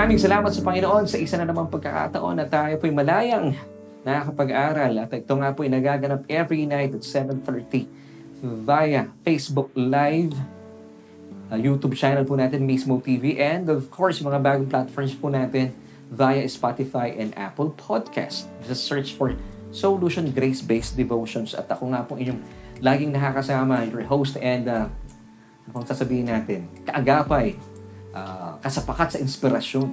Maraming salamat sa Panginoon sa isa na namang pagkakataon na tayo po'y malayang nakakapag-aral. At ito nga po'y nagaganap every night at 7.30 via Facebook Live, uh, YouTube channel po natin, Mismo TV, and of course, mga bagong platforms po natin via Spotify and Apple Podcast. Just search for Solution Grace-Based Devotions. At ako nga po inyong laging nakakasama, your host and uh, ano sasabihin natin, kaagapay, uh, kasapakat sa inspirasyon,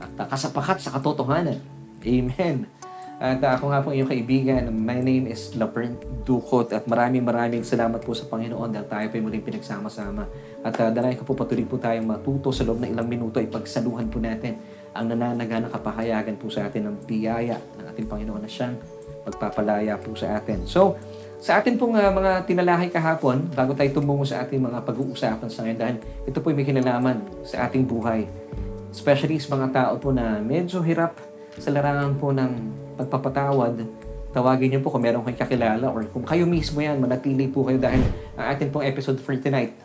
at uh, kasapakat sa katotohanan. Amen. At uh, ako nga po iyong kaibigan, my name is Laverne Ducot at maraming maraming salamat po sa Panginoon dahil tayo po muling pinagsama-sama. At uh, dalayan ko po patuloy po tayong matuto sa loob ng ilang minuto ay pagsaluhan po natin ang nananaga ng kapahayagan po sa atin ng biyaya ng ating na magpapalaya po sa atin. So, sa atin pong uh, mga tinalahay kahapon, bago tayo tumungo sa ating mga pag-uusapan sa ngayon, dahil ito po may kinalaman sa ating buhay. Especially sa mga tao po na medyo hirap sa larangan po ng pagpapatawad, tawagin niyo po kung meron kayong kakilala or kung kayo mismo yan, manatili po kayo dahil ang atin pong episode for tonight,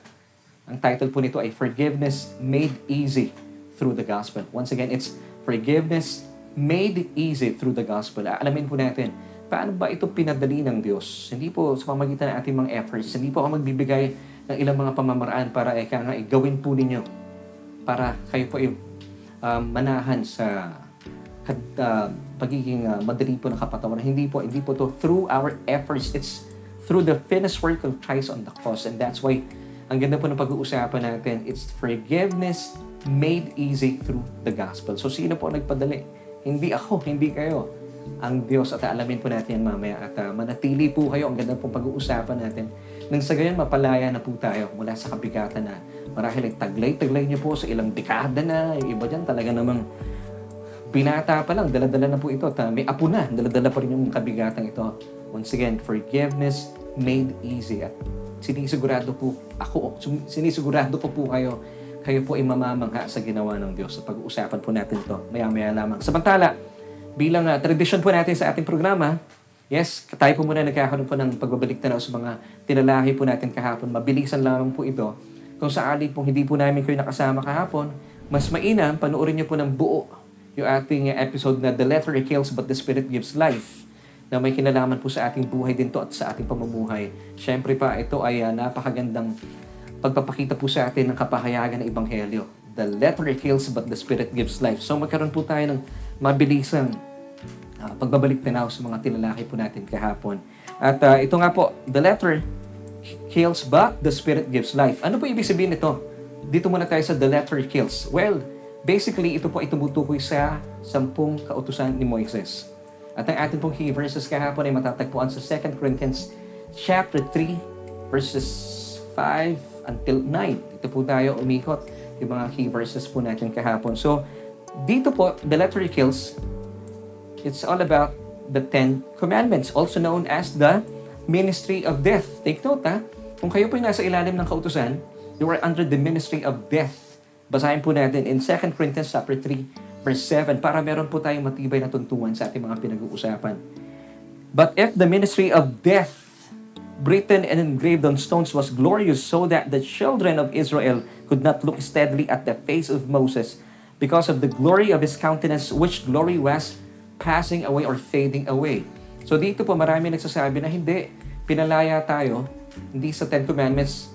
ang title po nito ay Forgiveness Made Easy Through the Gospel. Once again, it's Forgiveness Made Easy Through the Gospel. Alamin po natin, paano ba ito pinadali ng Diyos? Hindi po sa pamagitan ng ating mga efforts. Hindi po ako magbibigay ng ilang mga pamamaraan para eka nga gawin po ninyo para kayo po ay um, manahan sa uh, pagiging uh, madali po ng kapatawaran. Hindi po, hindi po to through our efforts. It's through the finished work of Christ on the cross. And that's why ang ganda po ng pag-uusapan natin, it's forgiveness made easy through the gospel. So sino po nagpadali? Hindi ako, hindi kayo ang Diyos at alamin po natin yan mamaya at uh, manatili po kayo. Ang ganda pong pag-uusapan natin. Nang sa gayon mapalaya na po tayo mula sa kabigatan na marahil ay taglay-taglay niyo po sa ilang dekada na. Yung iba dyan talaga namang binata pa lang, daladala na po ito at uh, may apo na, daladala pa rin yung kabigatan ito. Once again, forgiveness made easy. At sinisigurado po ako, sinisigurado po po kayo. Kayo po ay mamamangha sa ginawa ng Diyos. Sa pag-uusapan po natin ito, maya-maya lamang. Samantala, bilang uh, tradisyon po natin sa ating programa, yes, tayo po muna nagkakaroon po ng pagbabalik tanaw sa mga tinalahi po natin kahapon. Mabilisan lamang po ito. Kung sakali po hindi po namin kayo nakasama kahapon, mas mainam, panoorin niyo po ng buo yung ating episode na The Letter Kills But the Spirit Gives Life na may kinalaman po sa ating buhay din to at sa ating pamumuhay. Siyempre pa, ito ay uh, napakagandang pagpapakita po sa atin ng kapahayagan ng Ebanghelyo. The letter kills but the Spirit gives life. So magkaroon po tayo ng mabilisang uh, pagbabalik tanaw sa mga tinalaki po natin kahapon. At uh, ito nga po, the letter kills but the Spirit gives life. Ano po ibig sabihin nito? Dito muna tayo sa the letter kills. Well, basically ito po ay tumutukoy sa sampung kautusan ni Moises. At ang ating pong key verses kahapon ay matatagpuan sa 2 Corinthians chapter 3 verses 5 until 9. Ito po tayo umikot yung mga key verses po natin kahapon. So, dito po, the letter kills, it's all about the Ten Commandments, also known as the ministry of death. Take note ha, kung kayo po yung nasa ilalim ng kautusan, you are under the ministry of death. Basahin po natin in 2 Corinthians chapter 3, verse 7, para meron po tayong matibay na tuntuan sa ating mga pinag-uusapan. But if the ministry of death written and engraved on stones was glorious so that the children of Israel could not look steadily at the face of Moses because of the glory of his countenance, which glory was passing away or fading away. So dito po marami nagsasabi na hindi, pinalaya tayo, hindi sa Ten Commandments,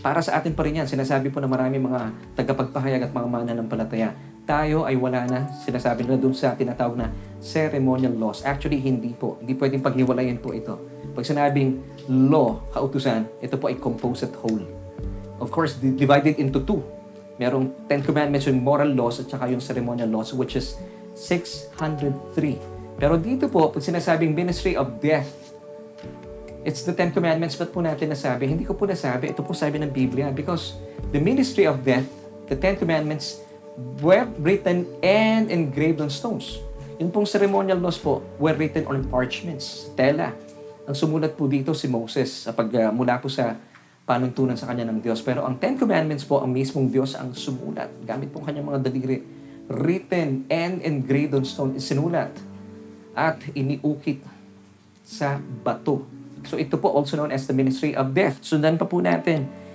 para sa atin pa rin yan. Sinasabi po na marami mga tagapagpahayag at mga mananampalataya. Tayo ay wala na, sinasabi nila doon sa tinatawag na ceremonial laws. Actually, hindi po. Hindi pwedeng paghiwalayan po ito. Pag sinabing law, kautusan, ito po ay composite whole. Of course, divided into two merong Ten Commandments, yung moral laws at saka yung ceremonial laws, which is 603. Pero dito po, pag sinasabing ministry of death, it's the Ten Commandments, ba't po natin nasabi? Hindi ko po nasabi, ito po sabi ng Biblia, because the ministry of death, the Ten Commandments, were written and engraved on stones. Yung pong ceremonial laws po, were written on parchments, tela. Ang sumulat po dito si Moses, pag uh, mula po sa panuntunan sa kanya ng Diyos. Pero ang Ten Commandments po, ang mismong Diyos ang sumulat. Gamit po kanyang mga daliri. Written and engraved on stone, isinulat at iniukit sa bato. So ito po also known as the ministry of death. Sundan pa po natin.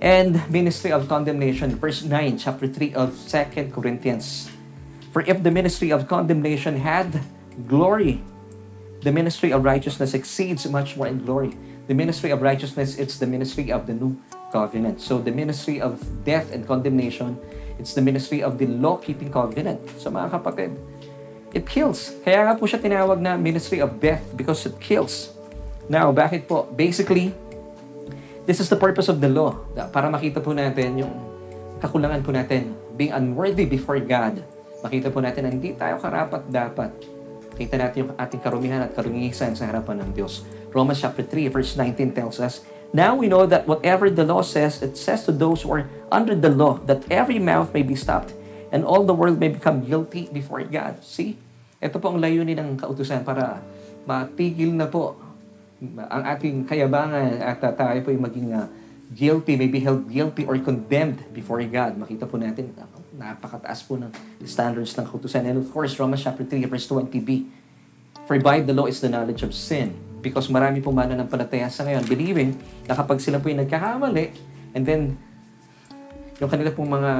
and ministry of condemnation, verse 9, chapter 3 of 2 Corinthians. For if the ministry of condemnation had glory, the ministry of righteousness exceeds much more in glory. The ministry of righteousness, it's the ministry of the new covenant. So the ministry of death and condemnation, it's the ministry of the law-keeping covenant. So mga kapatid, it kills. Kaya nga po siya tinawag na ministry of death because it kills. Now, bakit po? Basically, this is the purpose of the law. Para makita po natin yung kakulangan po natin. Being unworthy before God. Makita po natin na hindi tayo karapat dapat. Kita natin yung ating karumihan at karungisan sa harapan ng Diyos. Romans chapter 3 verse 19 tells us, Now we know that whatever the law says, it says to those who are under the law, that every mouth may be stopped, and all the world may become guilty before God. See? Ito po ang layunin ng kautusan para matigil na po ang ating kayabangan at uh, tayo po ay maging uh, guilty, may be held guilty or condemned before God. Makita po natin, uh, napakataas po ng standards ng kautusan. And of course, Romans chapter 3, verse 20b, For by the law is the knowledge of sin. Because marami pong mananampalataya sa ngayon, believing na kapag sila po ay nagkakamali, and then, yung kanila pong mga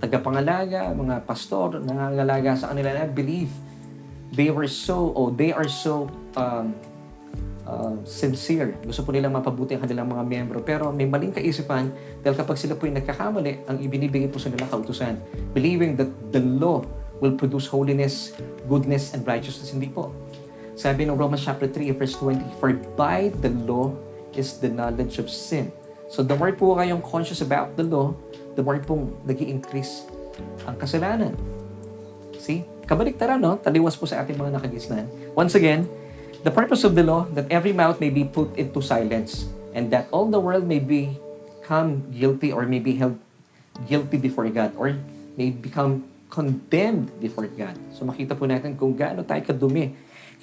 tagapangalaga, mga pastor, nangangalaga sa kanila na believe they were so, or they are so um, uh, sincere. Gusto po nilang mapabuti ang kanilang mga miyembro. Pero may maling kaisipan dahil kapag sila po yung nagkakamali, ang ibinibigay po sa nila kautusan. Believing that the law will produce holiness, goodness, and righteousness. Hindi po. Sabi ng Romans chapter 3, verse 20, For by the law is the knowledge of sin. So the more po kayong conscious about the law, the more pong nag increase ang kasalanan. See? Kabaliktaran, no? Taliwas po sa ating mga nakagisnan. Once again, The purpose of the law, that every mouth may be put into silence, and that all the world may become guilty or may be held guilty before God, or may become condemned before God. So makita po natin kung gaano tayo kadumi.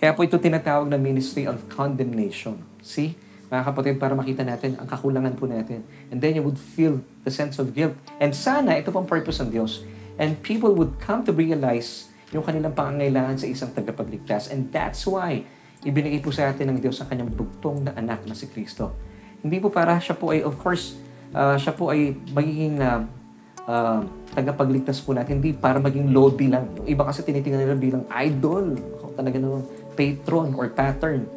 Kaya po ito tinatawag na ministry of condemnation. See? Mga kapatid, para makita natin ang kakulangan po natin. And then you would feel the sense of guilt. And sana, ito pong purpose ng Diyos. And people would come to realize yung kanilang pangangailangan sa isang tagapagligtas. And that's why ibinigay po sa atin ng Diyos ang kanyang bugtong na anak na si Kristo. Hindi po para siya po ay, of course, uh, siya po ay magiging uh, uh, tagapagligtas po natin, hindi para maging lodi lang. Yung iba kasi tinitingnan nila bilang idol, talaga naman patron or pattern.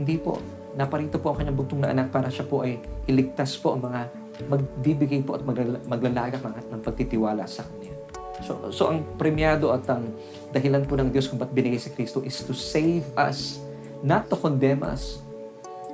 Hindi po. Naparito po ang kanyang bugtong na anak para siya po ay iligtas po ang mga magbibigay po at maglalagak ng, ng pagtitiwala sa Kanya. So, so ang premiado at ang dahilan po ng Diyos kung ba't binigay si Kristo is to save us not to condemn us.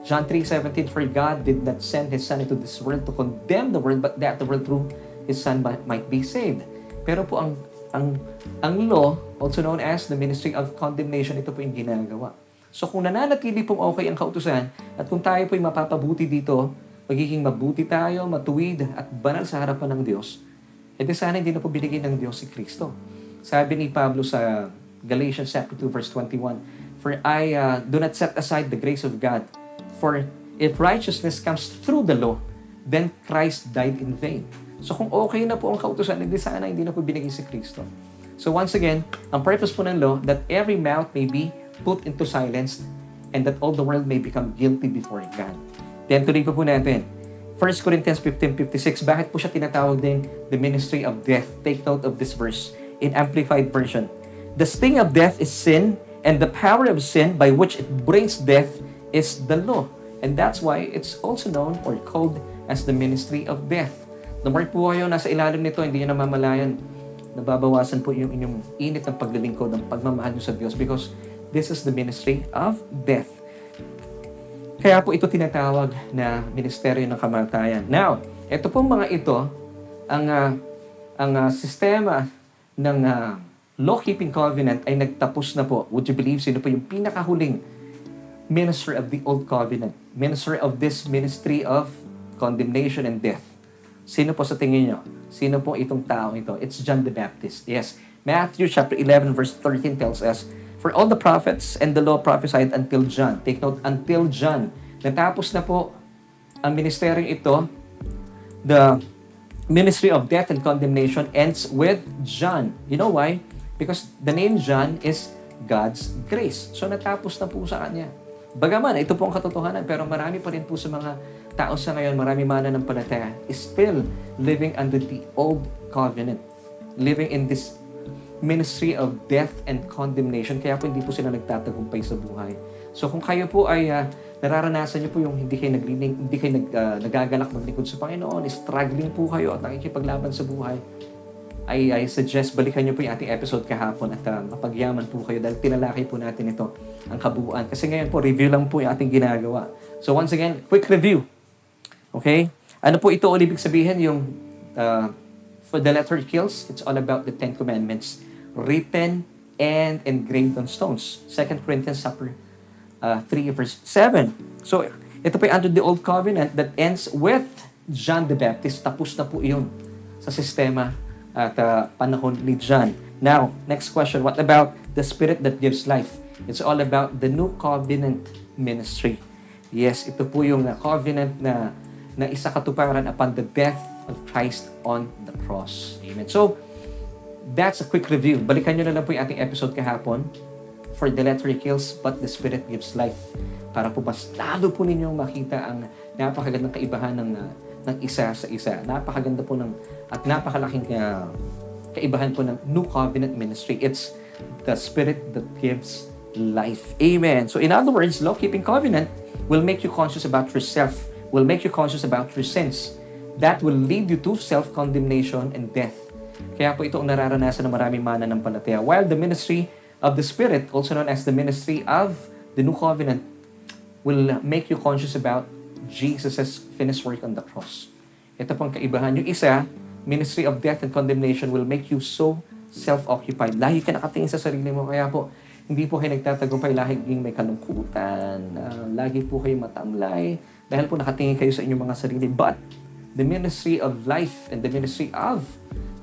John 3:17 For God did not send his son into this world to condemn the world but that the world through his son might be saved. Pero po ang ang ang law, also known as the ministry of condemnation, ito po yung ginagawa. So kung nananatili pong okay ang kautusan at kung tayo po yung mapapabuti dito, magiging mabuti tayo, matuwid at banal sa harapan ng Diyos, edi sana hindi na po binigay ng Diyos si Kristo. Sabi ni Pablo sa Galatians chapter 2 verse 21, For I uh, do not set aside the grace of God. For if righteousness comes through the law, then Christ died in vain. So kung okay na po ang kautusan, hindi sana hindi na po binigay si Kristo. So once again, ang purpose po ng law, that every mouth may be put into silence and that all the world may become guilty before God. Then tuloy po po natin. 1 Corinthians 15.56, bakit po siya tinatawag din the ministry of death? Take note of this verse in Amplified Version. The sting of death is sin, And the power of sin by which it brings death is the law. And that's why it's also known or called as the ministry of death. The more po kayo nasa ilalim nito, hindi nyo namamalayan, nababawasan po yung inyong init ng paglilingkod, ng pagmamahal nyo sa Diyos because this is the ministry of death. Kaya po ito tinatawag na ministeryo ng kamatayan. Now, ito po mga ito, ang, uh, ang uh, sistema ng uh, law-keeping covenant ay nagtapos na po. Would you believe sino po yung pinakahuling minister of the old covenant? Minister of this ministry of condemnation and death. Sino po sa tingin nyo? Sino po itong taong ito? It's John the Baptist. Yes. Matthew chapter 11 verse 13 tells us, For all the prophets and the law prophesied until John. Take note, until John. Natapos na po ang ministeryo ito. The ministry of death and condemnation ends with John. You know why? Because the name John is God's grace. So natapos na po sa kanya. Bagaman, ito po ang katotohanan, pero marami pa rin po sa mga tao sa ngayon, marami mana ng palataya, is still living under the old covenant. Living in this ministry of death and condemnation. Kaya po hindi po sila nagtatagumpay sa buhay. So kung kayo po ay uh, nararanasan niyo po yung hindi kayo nagliling, hindi kayo nag, uh, nagagalak maglingkod sa Panginoon, struggling po kayo at nakikipaglaban sa buhay, I, I suggest balikan niyo po yung ating episode kahapon at uh, mapagyaman po kayo dahil tinalakay po natin ito, ang kabuuan. Kasi ngayon po, review lang po yung ating ginagawa. So once again, quick review. Okay? Ano po ito ibig sabihin? Yung uh, for the letter kills, it's all about the Ten Commandments written and engraved on stones. 2 Corinthians chapter uh, 3 verse 7. So ito po under the Old Covenant that ends with John the Baptist. Tapos na po iyon sa sistema at uh, panahon ni John. Now, next question, what about the spirit that gives life? It's all about the new covenant ministry. Yes, ito po yung uh, covenant na na isa katuparan upon the death of Christ on the cross. Amen. So, that's a quick review. Balikan nyo na lang po yung ating episode kahapon. For the letter kills, but the spirit gives life. Para po mas lalo po ninyong makita ang napakagandang kaibahan ng, uh, ng isa sa isa. Napakaganda po ng at napakalaking uh, kaibahan po ng New Covenant Ministry. It's the Spirit that gives life. Amen. So in other words, law-keeping covenant will make you conscious about yourself, will make you conscious about your sins. That will lead you to self-condemnation and death. Kaya po ito ang nararanasan ng maraming mananampalataya. While the ministry of the Spirit, also known as the ministry of the New Covenant, will make you conscious about Jesus' finished work on the cross. Ito pong kaibahan. Yung isa, ministry of death and condemnation will make you so self-occupied. Lagi ka nakatingin sa sarili mo. Kaya po, hindi po kayo nagtatagumpay. Laging may kalungkutan. Uh, lagi po kayo matamlay. Dahil po nakatingin kayo sa inyong mga sarili. But, the ministry of life and the ministry of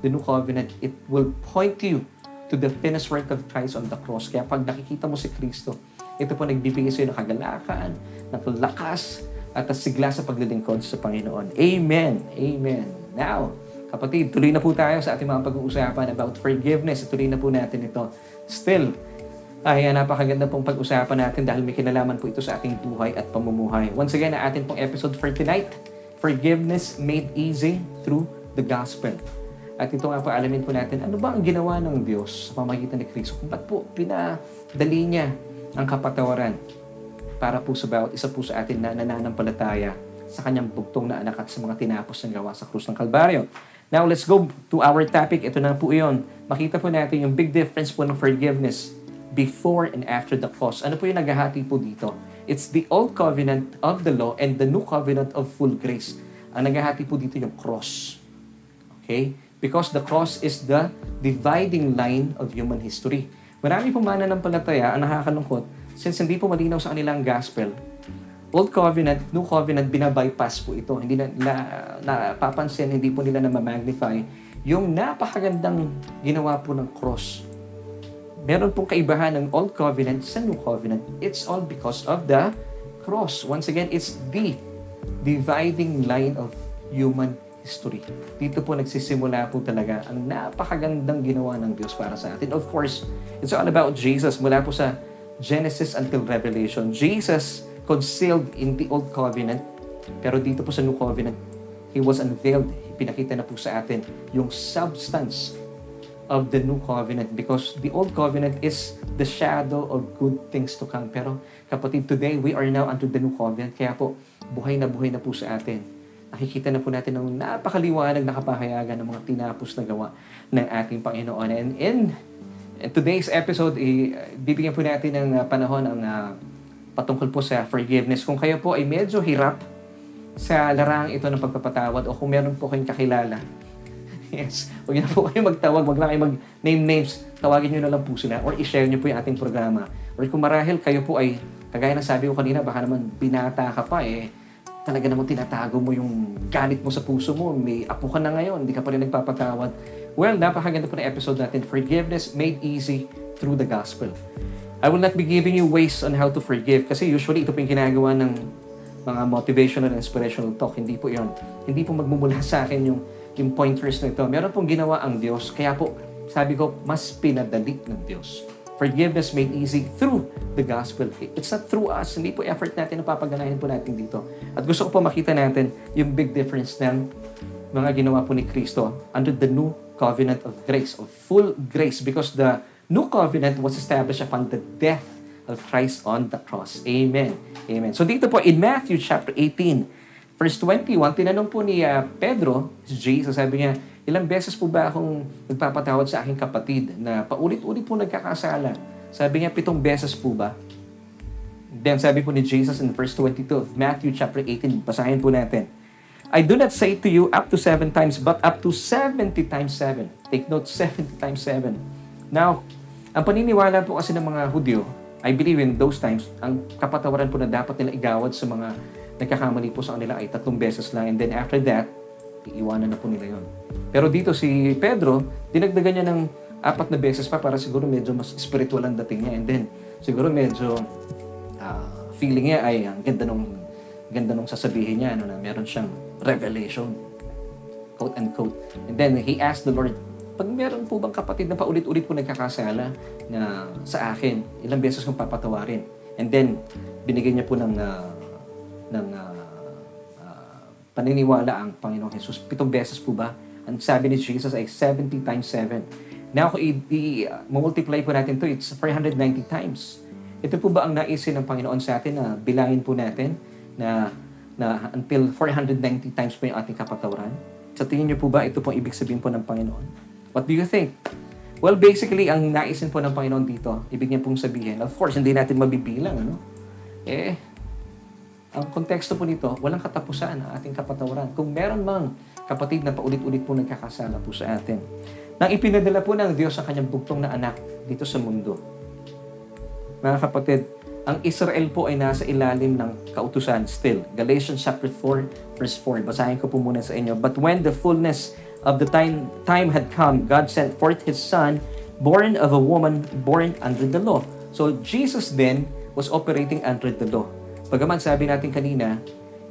the new covenant, it will point you to the finished work of Christ on the cross. Kaya pag nakikita mo si Kristo, ito po nagbibigay sa iyo ng kagalakan, ng lakas, at sigla sa paglilingkod sa Panginoon. Amen. Amen. Now, Kapatid, tuloy na po tayo sa ating mga pag-uusapan about forgiveness. Tuloy na po natin ito. Still, ay napakaganda pong pag-usapan natin dahil may kinalaman po ito sa ating buhay at pamumuhay. Once again, ang ating pong episode for tonight, Forgiveness Made Easy Through the Gospel. At ito nga po, alamin po natin, ano ba ang ginawa ng Diyos sa pamagitan ni Kristo? Kung ba't po pinadali niya ang kapatawaran para po sa bawat isa po sa atin na nananampalataya sa kanyang bugtong na anak at sa mga tinapos ng gawa sa krus ng Kalbaryo. Now, let's go to our topic. Ito na po iyon. Makita po natin yung big difference po ng forgiveness before and after the cross. Ano po yung naghahati po dito? It's the old covenant of the law and the new covenant of full grace. Ang naghahati po dito yung cross. Okay? Because the cross is the dividing line of human history. Marami po mana ng palataya ang nakakalungkot since hindi po malinaw sa kanilang gospel Old Covenant, New Covenant, binabypass po ito. Hindi na, na napapansin, hindi po nila na ma-magnify yung napakagandang ginawa po ng cross. Meron pong kaibahan ng Old Covenant sa New Covenant. It's all because of the cross. Once again, it's the dividing line of human history. Dito po nagsisimula po talaga ang napakagandang ginawa ng Diyos para sa atin. Of course, it's all about Jesus. Mula po sa Genesis until Revelation. Jesus concealed in the Old Covenant. Pero dito po sa New Covenant, He was unveiled. Pinakita na po sa atin yung substance of the New Covenant because the Old Covenant is the shadow of good things to come. Pero kapatid, today we are now under the New Covenant. Kaya po, buhay na buhay na po sa atin. Nakikita na po natin ang napakaliwanag na kapahayagan ng mga tinapos na gawa ng ating Panginoon. And in, in today's episode, eh, bibigyan po natin ng uh, panahon ang uh, patungkol po sa forgiveness. Kung kayo po ay medyo hirap sa larang ito ng pagpapatawad o kung meron po kayong kakilala, yes, huwag na po kayo magtawag, huwag na kayo mag-name names, tawagin nyo na lang po sila or i-share nyo po yung ating programa. Or kung marahil kayo po ay, kagaya ng sabi ko kanina, baka naman binata ka pa eh, talaga naman tinatago mo yung galit mo sa puso mo, may apo ka na ngayon, hindi ka pa rin nagpapatawad. Well, napakaganda po na episode natin, Forgiveness Made Easy Through the Gospel. I will not be giving you ways on how to forgive kasi usually ito po yung ginagawa ng mga motivational and inspirational talk. Hindi po yon. Hindi po magmumula sa akin yung, yung pointers na ito. Meron pong ginawa ang Diyos. Kaya po, sabi ko, mas pinadali ng Diyos. Forgiveness made easy through the gospel. It's not through us. Hindi po effort natin na papaganahin po natin dito. At gusto ko po makita natin yung big difference ng mga ginawa po ni Kristo under the new covenant of grace, of full grace, because the new covenant was established upon the death of Christ on the cross. Amen. Amen. So dito po in Matthew chapter 18, verse 21, tinanong po ni uh, Pedro, si Jesus, sabi niya, ilang beses po ba akong nagpapatawad sa aking kapatid na paulit-ulit po nagkakasala? Sabi niya, pitong beses po ba? Then sabi po ni Jesus in verse 22 of Matthew chapter 18, basahin po natin. I do not say to you up to seven times, but up to 70 times seven. Take note, 70 times seven. Now, ang paniniwala po kasi ng mga Hudyo, I believe in those times, ang kapatawaran po na dapat nila igawad sa mga nagkakamali po sa kanila ay tatlong beses lang. And then after that, iiwanan na po nila yon. Pero dito si Pedro, dinagdagan niya ng apat na beses pa para siguro medyo mas spiritual ang dating niya. And then, siguro medyo uh, feeling niya ay ang ganda nung ganda nung sasabihin niya ano na meron siyang revelation quote unquote and then he asked the Lord pag meron po bang kapatid na paulit-ulit po nagkakasala na sa akin ilang beses kong papatawarin and then binigyan niya po ng uh, ng uh, paniniwala ang Panginoong Jesus. Pitong beses po ba? Ang sabi ni Jesus ay 70 times 7. Now, kung i-multiply po natin to, it's 490 times. Ito po ba ang naisin ng Panginoon sa atin na bilangin po natin na, na until 490 times po yung ating kapatawaran? Sa tingin niyo po ba ito pong ibig sabihin po ng Panginoon? What do you think? Well, basically, ang naisin po ng Panginoon dito, ibig niya pong sabihin, of course, hindi natin mabibilang, ano? Eh, ang konteksto po nito, walang katapusan ang ating kapatawaran. Kung meron mang kapatid na paulit-ulit po nagkakasala po sa atin. Nang ipinadala po ng Diyos ang kanyang bugtong na anak dito sa mundo. Mga kapatid, ang Israel po ay nasa ilalim ng kautusan still. Galatians chapter 4 verse 4. Basahin ko po muna sa inyo. But when the fullness of the time, time had come, God sent forth His Son, born of a woman, born under the law. So Jesus then was operating under the law. Bagaman sabi natin kanina,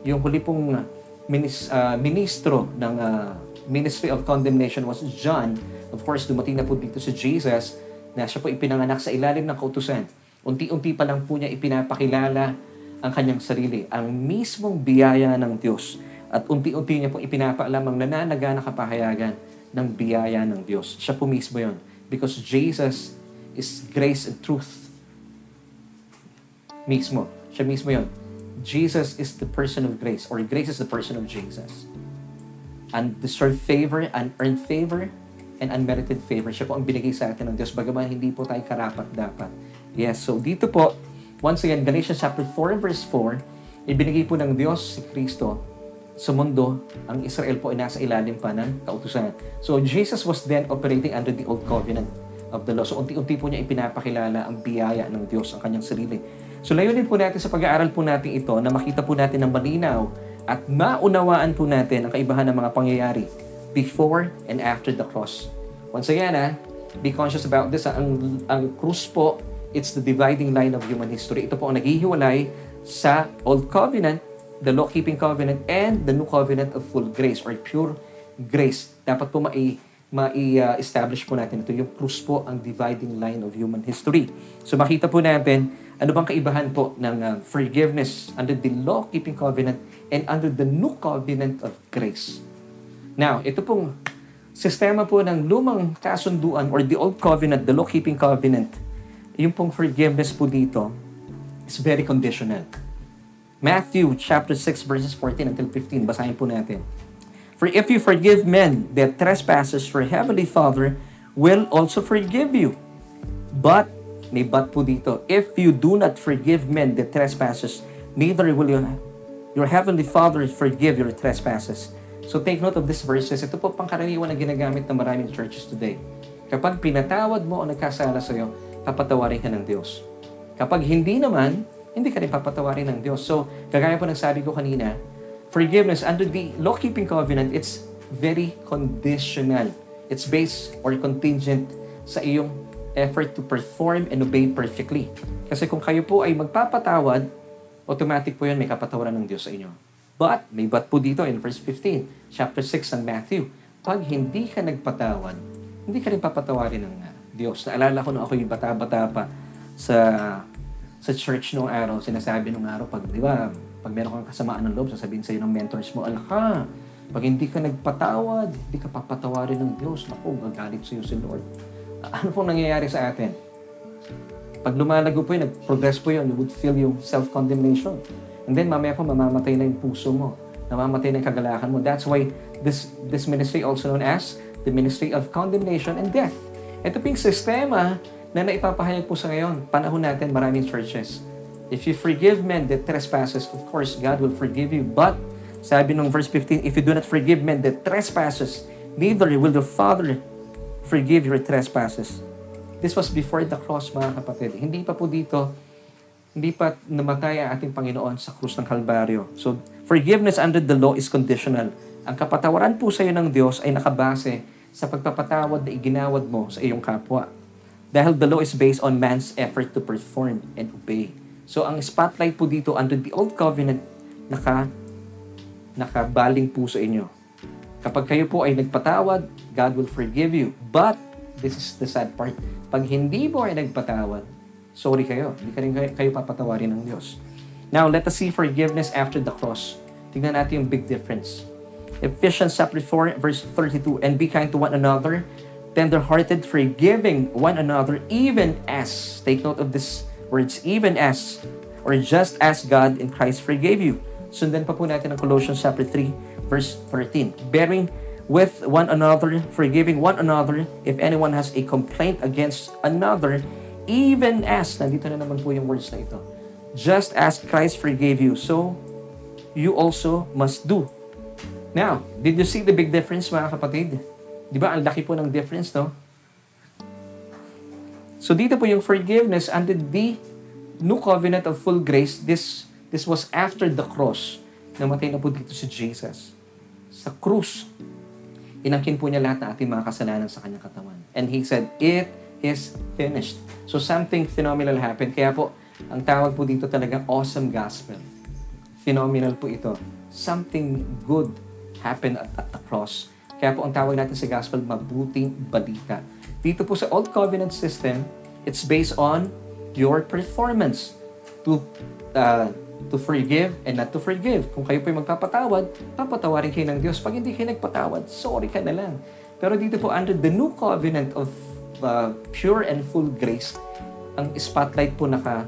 yung huli pong minis, uh, ministro ng uh, Ministry of Condemnation was John. Of course, dumating na po dito si Jesus na siya po ipinanganak sa ilalim ng kautusan. Unti-unti pa lang po niya ipinapakilala ang kanyang sarili, ang mismong biyaya ng Diyos. At unti-unti niya po ipinapaalam ang nananaga na kapahayagan ng biyaya ng Diyos. Siya po mismo yon Because Jesus is grace and truth mismo. Siya mismo yon. Jesus is the person of grace or grace is the person of Jesus. Undeserved favor, unearned favor, and unmerited favor. Siya po ang binigay sa atin ng Diyos, bagaman hindi po tayo karapat dapat. Yes, so dito po, once again, Galatians chapter 4 verse 4, ibinigay po ng Diyos si Kristo sa mundo, ang Israel po ay nasa ilalim pa ng kautusan. So Jesus was then operating under the old covenant of the law. So unti-unti po niya ipinapakilala ang biyaya ng Diyos, ang kanyang sarili. So layunin po natin sa pag-aaral po natin ito na makita po natin ng malinaw at maunawaan po natin ang kaibahan ng mga pangyayari before and after the cross. Once again, ah, be conscious about this. Ah. Ang, ang cross po, it's the dividing line of human history. Ito po ang naghihiwalay sa Old Covenant, the law-keeping covenant, and the New Covenant of full grace or pure grace. Dapat po mai mai-establish po natin ito. Yung cross po ang dividing line of human history. So makita po natin ano bang kaibahan po ng uh, forgiveness under the law-keeping covenant and under the new covenant of grace? Now, ito pong sistema po ng lumang kasunduan or the old covenant, the law-keeping covenant, yung pong forgiveness po dito is very conditional. Matthew chapter 6 verses 14 until 15, basahin po natin. For if you forgive men their trespasses, your heavenly Father will also forgive you. But may but po dito. If you do not forgive men the trespasses, neither will you, your heavenly Father forgive your trespasses. So take note of these verses. Ito po pangkaraniwan na ginagamit ng maraming churches today. Kapag pinatawad mo o nagkasala sa iyo, papatawarin ka ng Diyos. Kapag hindi naman, hindi ka rin papatawarin ng Diyos. So, kagaya po ng sabi ko kanina, forgiveness under the law-keeping covenant, it's very conditional. It's based or contingent sa iyong effort to perform and obey perfectly. Kasi kung kayo po ay magpapatawad, automatic po yun may kapatawaran ng Diyos sa inyo. But, may but po dito in verse 15, chapter 6 ng Matthew. Pag hindi ka nagpatawad, hindi ka rin papatawarin ng, Diyos. Naalala ko nung ako yung bata-bata pa sa sa church noong araw, sinasabi nung araw, pag, di ba, pag meron kang kasamaan ng loob, sasabihin sa'yo ng mentors mo, alaka, pag hindi ka nagpatawad, hindi ka papatawarin ng Diyos. Naku, gagalit sa'yo si Lord. Ano pong nangyayari sa atin? Pag lumalago po yun, nag-progress po yun, you would feel yung self-condemnation. And then mamaya po, mamamatay na yung puso mo. Namamatay na yung kagalakan mo. That's why this, this ministry also known as the ministry of condemnation and death. Ito po yung sistema na naipapahayag po sa ngayon. Panahon natin, maraming churches. If you forgive men their trespasses, of course, God will forgive you. But, sabi nung verse 15, if you do not forgive men their trespasses, neither will the Father forgive your trespasses. This was before the cross, mga kapatid. Hindi pa po dito, hindi pa namatay ang ating Panginoon sa krus ng Kalbaryo. So, forgiveness under the law is conditional. Ang kapatawaran po sa iyo ng Diyos ay nakabase sa pagpapatawad na iginawad mo sa iyong kapwa. Dahil the law is based on man's effort to perform and obey. So, ang spotlight po dito under the Old Covenant, naka, nakabaling po sa inyo. Kapag kayo po ay nagpatawad, God will forgive you. But, this is the sad part, pag hindi mo ay nagpatawad, sorry kayo. Hindi ka rin kayo, papatawarin ng Diyos. Now, let us see forgiveness after the cross. Tingnan natin yung big difference. Ephesians chapter 4, verse 32, And be kind to one another, tender-hearted, forgiving one another, even as, take note of this words, even as, or just as God in Christ forgave you. Sundan pa po natin ang Colossians chapter 3, verse 13. Bearing with one another, forgiving one another, if anyone has a complaint against another, even as, nandito na naman po yung words na ito, just as Christ forgave you, so you also must do. Now, did you see the big difference mga kapatid? Di ba, ang laki po ng difference, no? So dito po yung forgiveness under the new covenant of full grace, this this was after the cross. Namatay na po dito si Jesus. Sa krus, inangkin po niya lahat ng ating mga kasalanan sa kanyang katawan. And He said, it is finished. So something phenomenal happened. Kaya po, ang tawag po dito talaga awesome gospel. Phenomenal po ito. Something good happened at, at the cross. Kaya po ang tawag natin sa gospel, mabuting balita. Dito po sa Old Covenant system, it's based on your performance to uh, to forgive and not to forgive. Kung kayo po ay magpapatawad, papatawarin kayo ng Diyos. Pag hindi kayo nagpatawad, sorry ka na lang. Pero dito po, under the new covenant of uh, pure and full grace, ang spotlight po naka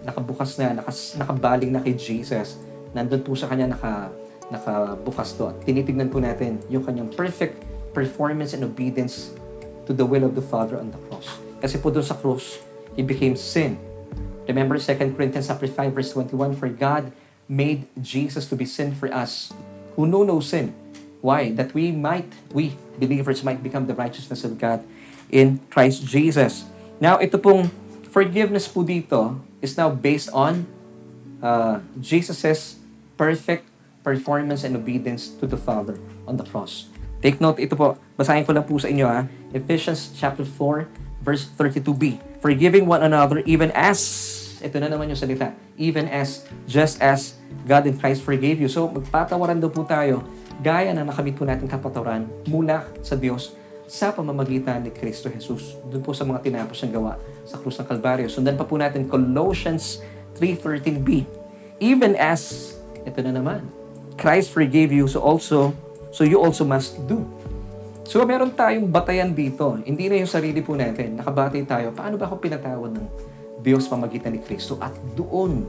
nakabukas na, nakas, nakabaling na kay Jesus. Nandun po sa kanya naka, nakabukas to. At tinitignan po natin yung kanyang perfect performance and obedience to the will of the Father on the cross. Kasi po doon sa cross, He became sin. Remember 2 Corinthians chapter 5 verse 21, For God made Jesus to be sin for us, who know no sin. Why? That we might, we believers might become the righteousness of God in Christ Jesus. Now, ito pong forgiveness po dito is now based on uh, Jesus' perfect performance and obedience to the Father on the cross. Take note, ito po, basahin ko lang po sa inyo ha. Ephesians chapter 4, verse 32b. Forgiving one another even as, ito na naman yung salita, even as, just as God in Christ forgave you. So, magpatawaran daw po tayo, gaya na nakamit po natin kapatawaran mula sa Diyos sa pamamagitan ni Kristo Jesus. Doon po sa mga tinapos niyang gawa sa krus ng Kalbaryo. Sundan pa po natin Colossians 3.13b. Even as, ito na naman, Christ forgave you, so also, so you also must do. So meron tayong batayan dito. Hindi na yung sarili po natin. Nakabatay tayo. Paano ba ako pinatawad ng Diyos pamagitan ni Kristo? At doon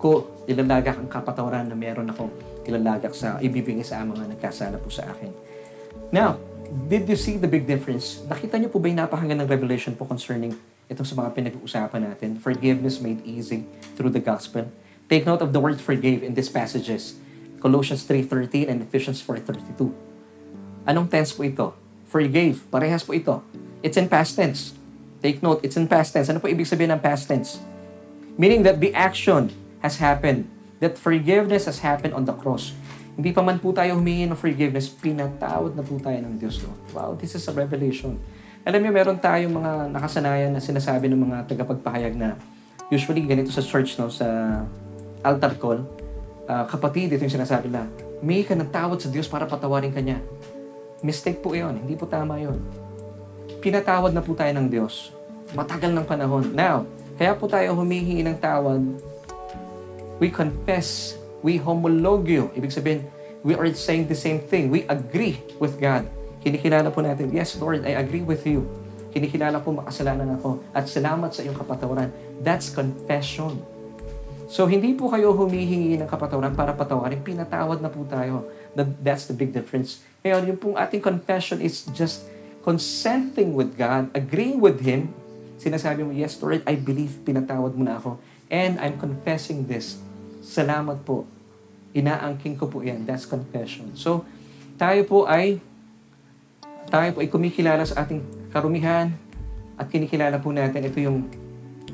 ko ilalagak ang kapatawaran na meron ako ilalagak sa ibibigay sa mga nagkasala po sa akin. Now, did you see the big difference? Nakita niyo po ba yung napakagandang revelation po concerning itong sa mga pinag-uusapan natin? Forgiveness made easy through the gospel. Take note of the word forgave in these passages. Colossians 3.13 and Ephesians 4.32. Anong tense po ito? Forgave. Parehas po ito. It's in past tense. Take note, it's in past tense. Ano po ibig sabihin ng past tense? Meaning that the action has happened. That forgiveness has happened on the cross. Hindi pa man po tayo humingi ng forgiveness, pinatawad na po tayo ng Diyos. No? Wow, this is a revelation. Alam niyo, meron tayong mga nakasanayan na sinasabi ng mga tagapagpahayag na usually ganito sa church, no, sa altar call, uh, kapatid, ito yung sinasabi na, may ka ng tawad sa Diyos para patawarin ka niya. Mistake po yun. Hindi po tama yun. Pinatawad na po tayo ng Diyos. Matagal ng panahon. Now, kaya po tayo humihingi ng tawad. We confess, we homologio. Ibig sabihin, we are saying the same thing. We agree with God. Kinikilala po natin, yes Lord, I agree with you. Kinikilala po makasalanan ako at salamat sa iyong kapatawaran. That's confession. So, hindi po kayo humihingi ng kapatawaran para patawarin. Pinatawad na po tayo. That's the big difference. Ngayon, yung pong ating confession is just consenting with God, agreeing with Him, sinasabi mo, yes, Lord, I believe pinatawad mo na ako. And I'm confessing this. Salamat po. Inaangking ko po yan. That's confession. So, tayo po ay tayo po ay kumikilala sa ating karumihan at kinikilala po natin ito yung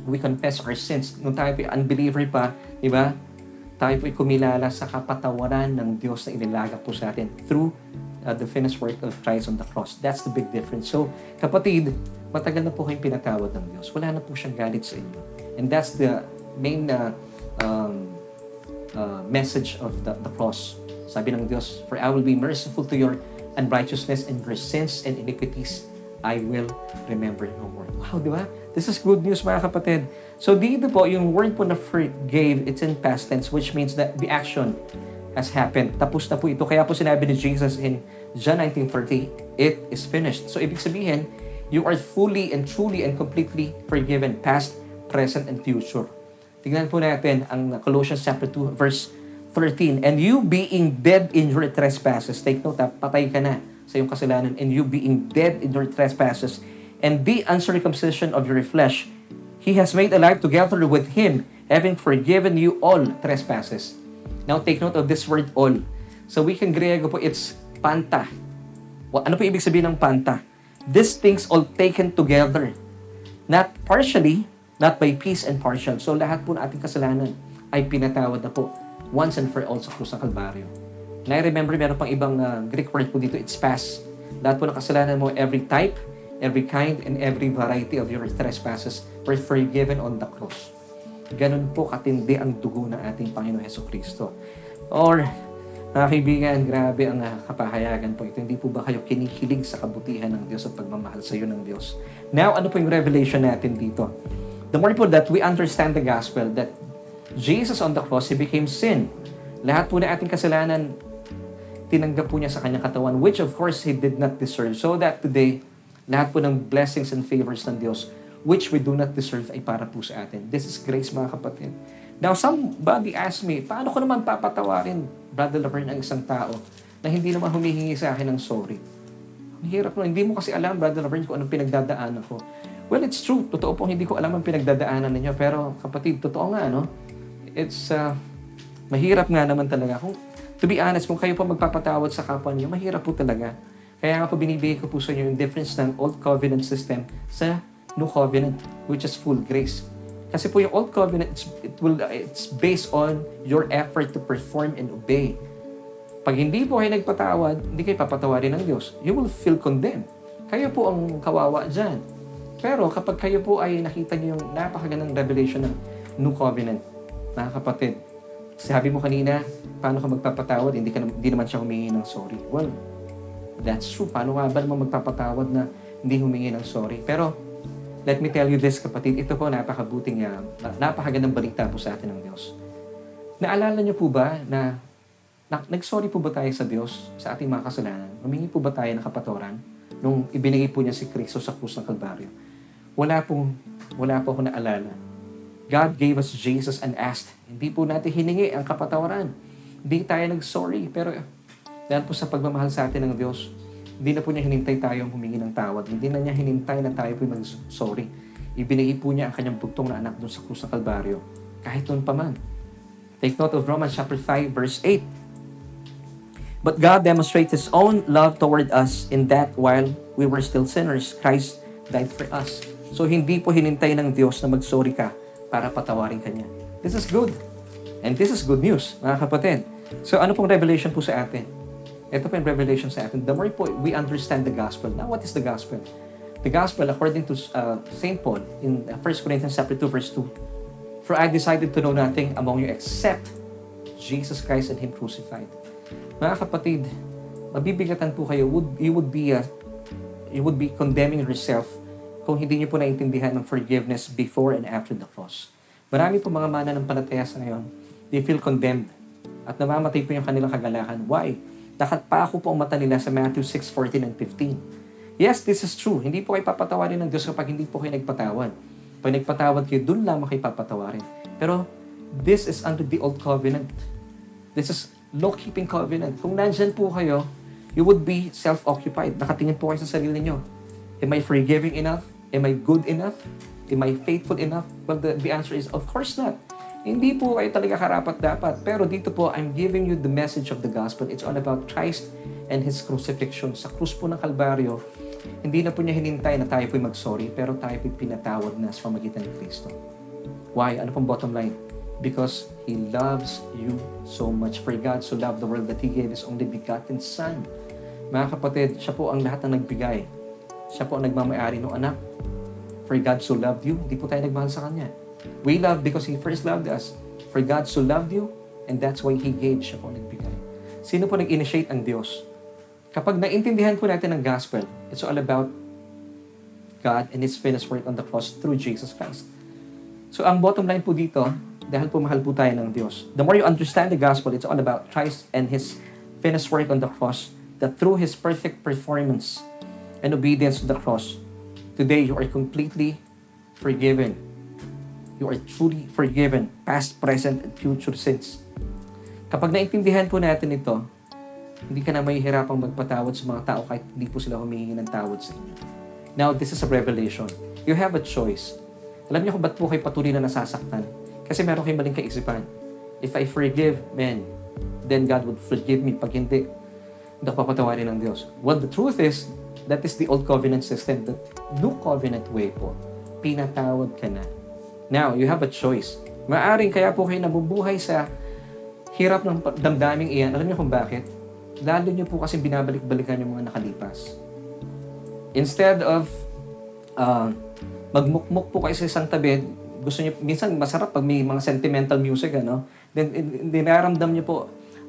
we confess our sins. Nung tayo po ay unbeliever pa, di ba? Tayo po ay kumilala sa kapatawaran ng Diyos na inilaga po sa atin through uh, the finished work of Christ on the cross. That's the big difference. So, kapatid, matagal na po kayong pinatawad ng Diyos. Wala na po siyang galit sa inyo. And that's the main uh, um, uh, message of the, the cross. Sabi ng Diyos, For I will be merciful to your unrighteousness and your sins and iniquities I will remember no more. Wow, di ba? This is good news mga kapatid. So dito po, yung word po na forgave, it's in past tense, which means that the action has happened. Tapos na po ito. Kaya po sinabi ni Jesus in John 19.30, it is finished. So ibig sabihin, you are fully and truly and completely forgiven, past, present, and future. Tingnan po natin ang Colossians chapter 2, verse 13. And you being dead in your trespasses, take note ha, patay ka na sa iyong kasalanan, and you being dead in your trespasses, and the uncircumcision of your flesh, He has made alive together with Him, having forgiven you all trespasses. Now take note of this word all. So we can Griego po, it's panta. Ano po ibig sabihin ng panta? These things all taken together. Not partially, not by piece and partial. So lahat po ng ating kasalanan ay pinatawad na po once and for all sa krus ng Kalbaryo. And I remember meron pang ibang uh, Greek word po dito, it's past. Lahat po ng kasalanan mo, every type, every kind, and every variety of your trespasses were forgiven on the cross. Ganun po katindi ang dugo ng ating Panginoon Heso Kristo. Or, mga kaibigan, grabe ang uh, kapahayagan po ito. Hindi po ba kayo kinikilig sa kabutihan ng Diyos at pagmamahal sa iyo ng Diyos? Now, ano po yung revelation natin dito? The more po that we understand the gospel, that Jesus on the cross, He became sin. Lahat po na ating kasalanan, tinanggap po niya sa kanyang katawan, which of course He did not deserve. So that today, lahat po ng blessings and favors ng Diyos, which we do not deserve, ay para po sa atin. This is grace, mga kapatid. Now, somebody asked me, paano ko naman papatawarin, Brother Laverne, ang isang tao na hindi naman humihingi sa akin ng sorry? Ang hirap no. Hindi mo kasi alam, Brother Laverne, kung anong pinagdadaanan ko. Well, it's true. Totoo po, hindi ko alam ang pinagdadaanan ninyo. Pero, kapatid, totoo nga, no? It's, uh, mahirap nga naman talaga. Kung, to be honest, kung kayo po magpapatawad sa kapwa niyo, mahirap po talaga. Kaya nga po binibigay ko po sa inyo yung difference ng Old Covenant system sa New Covenant, which is full grace. Kasi po yung Old Covenant, it's, it will, it's based on your effort to perform and obey. Pag hindi po kayo nagpatawad, hindi kayo papatawarin ng Diyos. You will feel condemned. Kayo po ang kawawa dyan. Pero kapag kayo po ay nakita niyo yung napakagandang revelation ng New Covenant, mga kapatid, sabi mo kanina, paano ka magpapatawad? Hindi, ka, hindi naman siya humingi ng sorry. Well, that's true. Paano nga ba naman magpapatawad na hindi humingi ng sorry? Pero, let me tell you this, kapatid. Ito po, napakabuting, uh, napakagandang balita po sa atin ng Diyos. Naalala niyo po ba na, na nag-sorry po ba tayo sa Diyos sa ating mga kasalanan? Humingi po ba tayo ng kapatawaran nung ibinigay po niya si Kristo sa krus ng Kalbaryo? Wala pong, wala po ako naalala. God gave us Jesus and asked. Hindi po natin hiningi ang kapatawaran. Hindi tayo nag-sorry. Pero dahil po sa pagmamahal sa atin ng Diyos, hindi na po niya hinintay tayo humingi ng tawad. Hindi na niya hinintay na tayo po mag-sorry. Ibinigay po niya ang kanyang bugtong na anak doon sa krus ng Kalbaryo. Kahit noon pa man. Take note of Romans chapter 5 verse 8. But God demonstrates His own love toward us in that while we were still sinners, Christ died for us. So hindi po hinintay ng Diyos na mag-sorry ka para patawarin ka niya. This is good. And this is good news, mga kapatid. So ano pong revelation po sa atin? Ito po yung revelation sa atin. The more po we understand the gospel. Now, what is the gospel? The gospel, according to uh, St. Paul in 1 Corinthians chapter 2, verse 2, For I decided to know nothing among you except Jesus Christ and Him crucified. Mga kapatid, mabibigatan po kayo. Would, you would be, uh, you would be condemning yourself kung hindi niyo po naintindihan ng forgiveness before and after the cross. Marami po mga mana ng palataya sa ngayon, they feel condemned at namamatay po yung kanilang kagalakan. Why? Nakatpako po ang mata nila sa Matthew 6, 14 and 15. Yes, this is true. Hindi po kayo papatawarin ng Diyos kapag hindi po kayo nagpatawad. Pag nagpatawad kayo, dun lamang kayo papatawarin. Pero this is under the old covenant. This is law-keeping covenant. Kung nandyan po kayo, you would be self-occupied. Nakatingin po kayo sa sarili nyo. Am I forgiving enough? Am I good enough? Am I faithful enough? Well, the, the answer is, of course not. Hindi po kayo talaga karapat dapat. Pero dito po, I'm giving you the message of the gospel. It's all about Christ and His crucifixion. Sa krus po ng Kalbaryo, hindi na po niya hinintay na tayo po'y mag-sorry, pero tayo po'y pinatawad na sa pamagitan ni Kristo. Why? Ano pong bottom line? Because He loves you so much. For God so loved the world that He gave His only begotten Son. Mga kapatid, siya po ang lahat ng nagbigay. Siya po ang nagmamayari ng anak. For God so loved you, hindi po tayo nagmahal sa Kanya. We love because He first loved us. For God so loved you, and that's why He gave siya po nagbigay. Sino po nag-initiate ang Diyos? Kapag naintindihan po natin ang gospel, it's all about God and His finished work on the cross through Jesus Christ. So ang bottom line po dito, dahil po mahal po tayo ng Diyos, the more you understand the gospel, it's all about Christ and His finished work on the cross, that through His perfect performance and obedience to the cross, today you are completely forgiven. You are truly forgiven, past, present, and future sins. Kapag naintindihan po natin ito, hindi ka na mahihirapang magpatawad sa mga tao kahit hindi po sila humihingi ng tawad sa inyo. Now, this is a revelation. You have a choice. Alam niyo kung ba't po kayo patuloy na nasasaktan? Kasi meron kayong maling kaisipan. If I forgive men, then God would forgive me. Pag hindi, hindi ako papatawarin ng Diyos. Well, the truth is, that is the old covenant system. The new covenant way po, pinatawad ka na. Now, you have a choice. Maaring kaya po kayo nabubuhay sa hirap ng damdaming iyan. Alam niyo kung bakit? Lalo niyo po kasi binabalik-balikan yung mga nakalipas. Instead of uh, magmukmuk po kayo sa isang tabi, gusto niyo, minsan masarap pag may mga sentimental music, ano? Then, dinaramdam niyo po,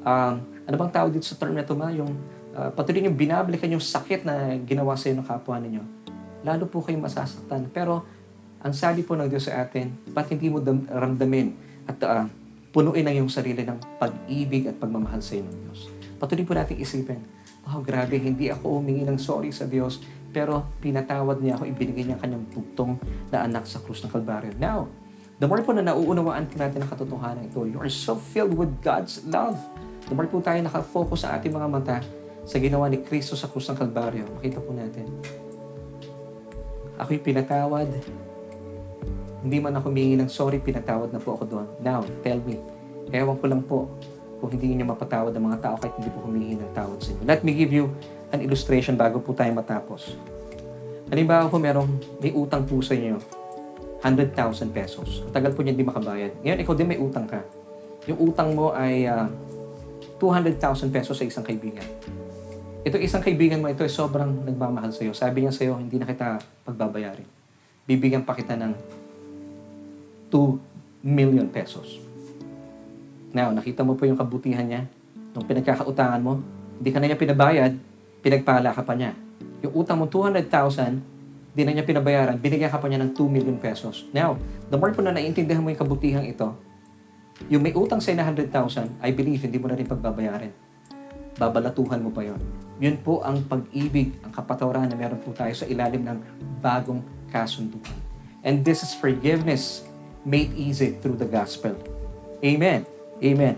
uh, ano bang tawag dito sa term na ito, ma? Yung uh, patuloy niyo binabalikan yung sakit na ginawa sa ng kapwa ninyo. Lalo po kayong masasaktan. Pero, ang sabi po ng Diyos sa atin, ba't hindi mo dam- ramdamin at uh, punuin ang iyong sarili ng pag-ibig at pagmamahal sa ng Diyos. Patuloy po natin isipin, oh grabe, hindi ako humingi ng sorry sa Diyos, pero pinatawad niya ako, ibinigay niya kanyang bugtong na anak sa krus ng Kalbaryo. Now, the more po na nauunawaan natin ang katotohanan ito, you are so filled with God's love. The more po tayo nakafocus sa ating mga mata sa ginawa ni Kristo sa krus ng Kalbaryo, makita po natin, ako'y pinatawad, hindi man ako humingi ng sorry, pinatawad na po ako doon. Now, tell me, ewan ko lang po kung hindi niyo mapatawad ang mga tao kahit hindi po humingi ng tawad sa inyo. Let me give you an illustration bago po tayo matapos. Halimbawa po merong may utang po sa inyo, 100,000 pesos. Ang tagal po niya hindi makabayad. Ngayon, ikaw din may utang ka. Yung utang mo ay uh, 200,000 pesos sa isang kaibigan. Ito isang kaibigan mo, ito ay sobrang nagmamahal sa iyo. Sabi niya sa iyo, hindi na kita pagbabayarin. Bibigyan pa kita ng 2 million pesos. Now, nakita mo po yung kabutihan niya. Nung pinagkakautangan mo, hindi ka na niya pinabayad, pinagpala ka pa niya. Yung utang mo 200,000, hindi na niya pinabayaran, binigyan ka pa niya ng 2 million pesos. Now, the more po na naiintindihan mo yung kabutihan ito, yung may utang sa 100,000, I believe hindi mo na rin pagbabayarin. Babalatuhan mo pa yon. Yun po ang pag-ibig, ang kapatawaran na meron po tayo sa ilalim ng bagong kasunduan. And this is forgiveness made easy through the gospel. Amen. Amen.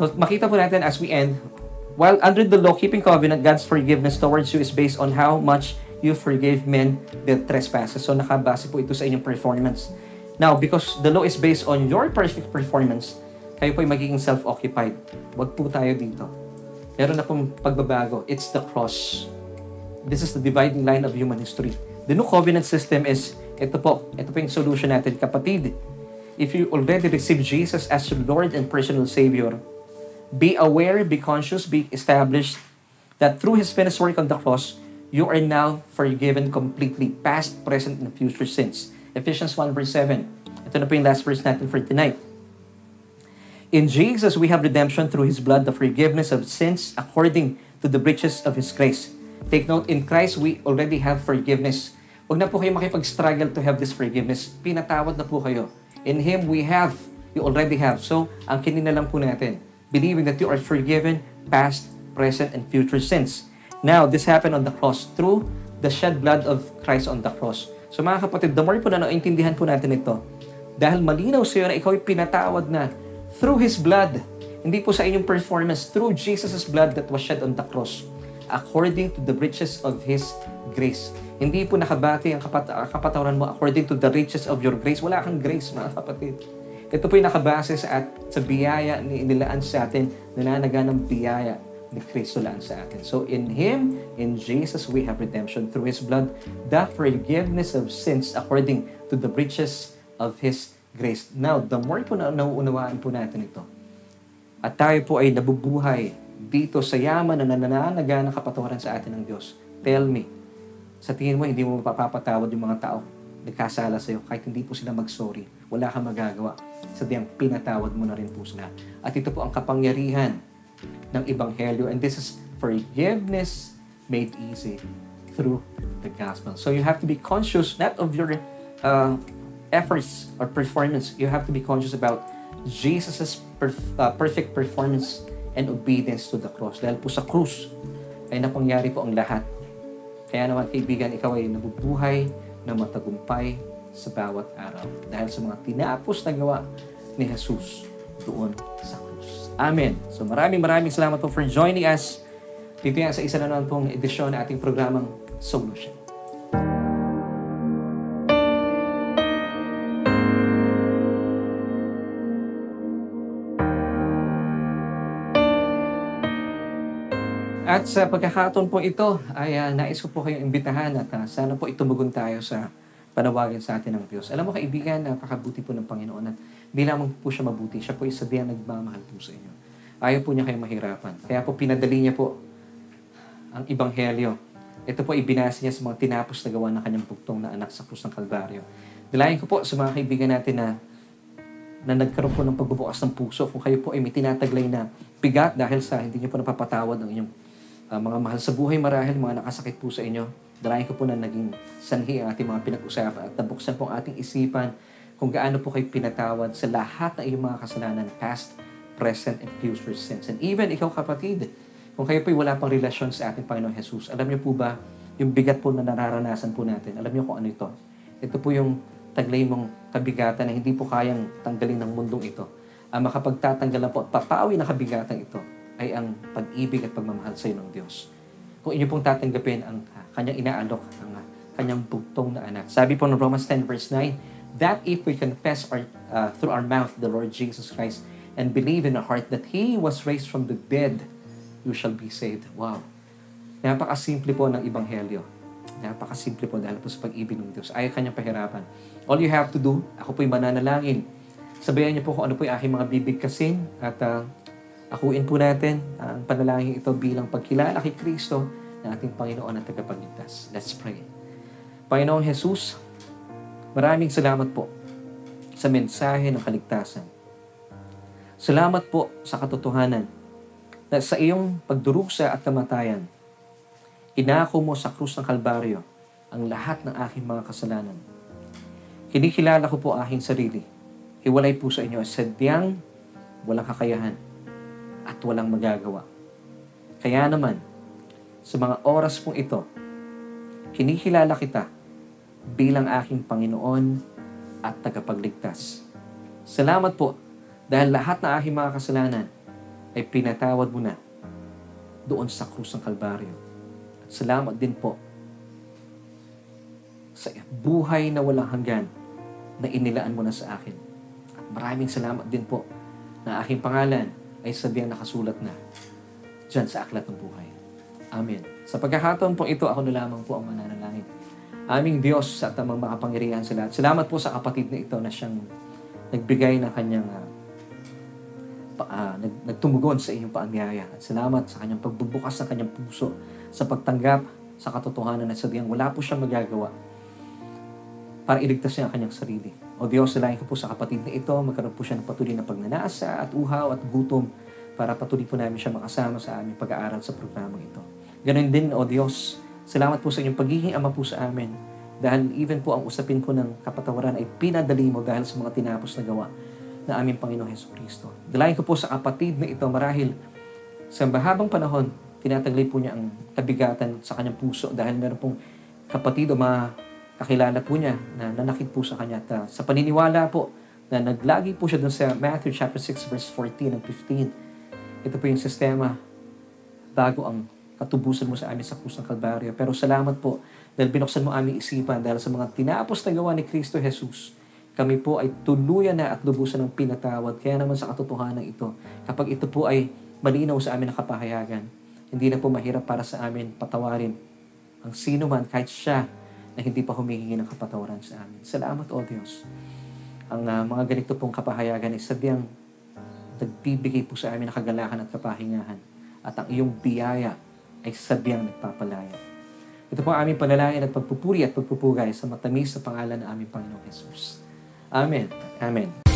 So makita po natin as we end, while under the law-keeping covenant, God's forgiveness towards you is based on how much you forgave men their trespasses. So nakabase po ito sa inyong performance. Now, because the law is based on your perfect performance, kayo po ay magiging self-occupied. Huwag po tayo dito. Meron na pong pagbabago. It's the cross. This is the dividing line of human history. The new covenant system is, ito po, ito po yung solution natin, kapatid. If you already received Jesus as your Lord and personal Savior, be aware, be conscious, be established that through His finished work on the cross, you are now forgiven completely, past, present, and future sins. Ephesians 1 verse 7. Ito na po yung last verse natin for tonight. In Jesus, we have redemption through His blood, the forgiveness of sins according to the riches of His grace. Take note, in Christ, we already have forgiveness. Huwag na po kayo makipag-struggle to have this forgiveness. Pinatawad na po kayo. In Him, we have. You already have. So, ang kinina lang po natin, believing that you are forgiven, past, present, and future sins. Now, this happened on the cross through the shed blood of Christ on the cross. So mga kapatid, the more po na naintindihan po natin ito, dahil malinaw sa iyo na ikaw ay pinatawad na through His blood, hindi po sa inyong performance, through Jesus' blood that was shed on the cross, according to the riches of His grace. Hindi po nakabati ang kapat kapatawaran mo according to the riches of your grace. Wala kang grace, mga kapatid. Ito po yung nakabase sa, at, sa biyaya ni inilaan sa atin, nananaga ng biyaya ni Kristo lang sa atin. So in Him, in Jesus, we have redemption through His blood, the forgiveness of sins according to the riches of His grace. Now, the more po na nauunawaan po natin ito, at tayo po ay nabubuhay dito sa yaman na nananaga ng kapatawaran sa atin ng Diyos. Tell me, sa tingin mo, hindi mo mapapatawad yung mga tao nagkasala sa iyo kahit hindi po sila mag-sorry. Wala kang magagawa. Sadyang pinatawad mo na rin po sila. At ito po ang kapangyarihan ng Ebanghelyo. And this is forgiveness made easy through the gospel. So you have to be conscious not of your uh, efforts or performance. You have to be conscious about Jesus' perf- uh, perfect performance and obedience to the cross. Dahil po sa krus ay napangyari po ang lahat. Kaya naman kaibigan, ikaw ay nabubuhay na matagumpay sa bawat araw. Dahil sa mga tinapos na gawa ni Jesus doon sa krus. Amen. So maraming maraming salamat po for joining us dito sa isa na naman pong edisyon ng ating programang Solution. At sa pagkakataon po ito, ay uh, nais ko po kayong imbitahan at uh, sana po itumugon tayo sa panawagan sa atin ng Diyos. Alam mo kaibigan, napakabuti po ng Panginoon at di lamang po siya mabuti, siya po isa diyan nagmamahal po sa inyo. Ayaw po niya kayong mahirapan. Kaya po pinadali niya po ang Ibanghelyo. Ito po ibinasa niya sa mga tinapos na gawa ng kanyang bugtong na anak sa krus ng Kalbaryo. Dalayan ko po sa mga kaibigan natin na na nagkaroon po ng pagbubukas ng puso kung kayo po ay may tinataglay na bigat dahil sa hindi niyo po napapatawad ang inyong uh, mga mahal sa buhay marahil, mga nakasakit po sa inyo. Dalayan ko po na naging sanhi ang ating mga pinag-usapan at nabuksan po ang ating isipan kung gaano po kayo pinatawad sa lahat ng iyong mga kasalanan, past, present, and future sins. And even ikaw kapatid, kung kayo po'y wala pang relasyon sa ating Panginoon Jesus, alam niyo po ba, yung bigat po na nararanasan po natin, alam niyo kung ano ito? Ito po yung taglay mong kabigatan na hindi po kayang tanggalin ng mundong ito. Ang makapagtatanggalan po at papawi na kabigatan ito ay ang pag-ibig at pagmamahal sa ng Diyos. Kung inyo pong tatanggapin ang kanyang inaalok, ang kanyang bugtong na anak. Sabi po ng Romans 10 verse 9, that if we confess our, uh, through our mouth the Lord Jesus Christ and believe in our heart that He was raised from the dead, you shall be saved. Wow. Napakasimple po ng Ibanghelyo. Napakasimple po dahil po sa pag-ibig ng Diyos. Ayaw kanyang pahirapan. All you have to do, ako po'y mananalangin. Sabayan niyo po kung ano po yung aking mga bibigkasin at uh, akuin po natin ang panalangin ito bilang pagkilala kay Kristo na ating Panginoon at tagapagligtas. Let's pray. Panginoong Jesus, maraming salamat po sa mensahe ng kaligtasan. Salamat po sa katotohanan na sa iyong pagdurusa at kamatayan, inako mo sa krus ng Kalbaryo ang lahat ng aking mga kasalanan. Kinikilala ko po aking sarili. Hiwalay po sa inyo, sadyang walang kakayahan at walang magagawa. Kaya naman, sa mga oras pong ito, kinikilala kita bilang aking Panginoon at tagapagligtas. Salamat po dahil lahat ng aking mga kasalanan ay pinatawad mo na doon sa krus ng Kalbaryo. At salamat din po sa buhay na walang hanggan na inilaan mo na sa akin. At maraming salamat din po na aking pangalan ay sabihan nakasulat na dyan sa aklat ng buhay. Amen. Sa pagkakataon po ito, ako na lamang po ang mananalangin. Aming Diyos at amang makapangyarihan sa lahat. Salamat po sa kapatid na ito na siyang nagbigay ng kanyang uh, uh, nag, nagtumugon sa iyong paanyaya. At salamat sa kanyang pagbubukas ng kanyang puso sa pagtanggap sa katotohanan na sadyang wala po siyang magagawa para iligtas niya ang kanyang sarili. O Diyos, salain ko po sa kapatid na ito, magkaroon po siya ng patuloy na pagnanasa at uhaw at gutom para patuloy po namin siya makasama sa aming pag-aaral sa programang ito. Ganon din, O Diyos, salamat po sa inyong pagiging ama po sa amin. Dahil even po ang usapin ko ng kapatawaran ay pinadali mo dahil sa mga tinapos na gawa na aming Panginoong Heso Kristo. Dalayan ko po sa kapatid na ito marahil sa mahabang panahon, tinataglay po niya ang kabigatan sa kanyang puso dahil meron pong kapatid o mga kakilala po niya na nanakit po sa kanya. At uh, sa paniniwala po na naglagi po siya dun sa Matthew chapter 6 verse 14 and 15. Ito po yung sistema bago ang katubusan mo sa amin sa krus ng Kalbaryo. Pero salamat po dahil binuksan mo aming isipan dahil sa mga tinapos na gawa ni Kristo Jesus. Kami po ay tuluyan na at lubusan ng pinatawad. Kaya naman sa katotohanan ito, kapag ito po ay malinaw sa amin ng kapahayagan, hindi na po mahirap para sa amin patawarin ang sino man kahit siya na hindi pa humihingi ng kapatawaran sa amin. Salamat, O Diyos. Ang uh, mga ganito pong kapahayagan ay sadyang nagbibigay po sa amin ng kagalakan at kapahingahan. At ang iyong biyaya ay sadyang nagpapalaya. Ito po ang aming panalangin at pagpupuri at pagpupugay sa matamis sa pangalan ng aming Panginoong Jesus. Amen. Amen.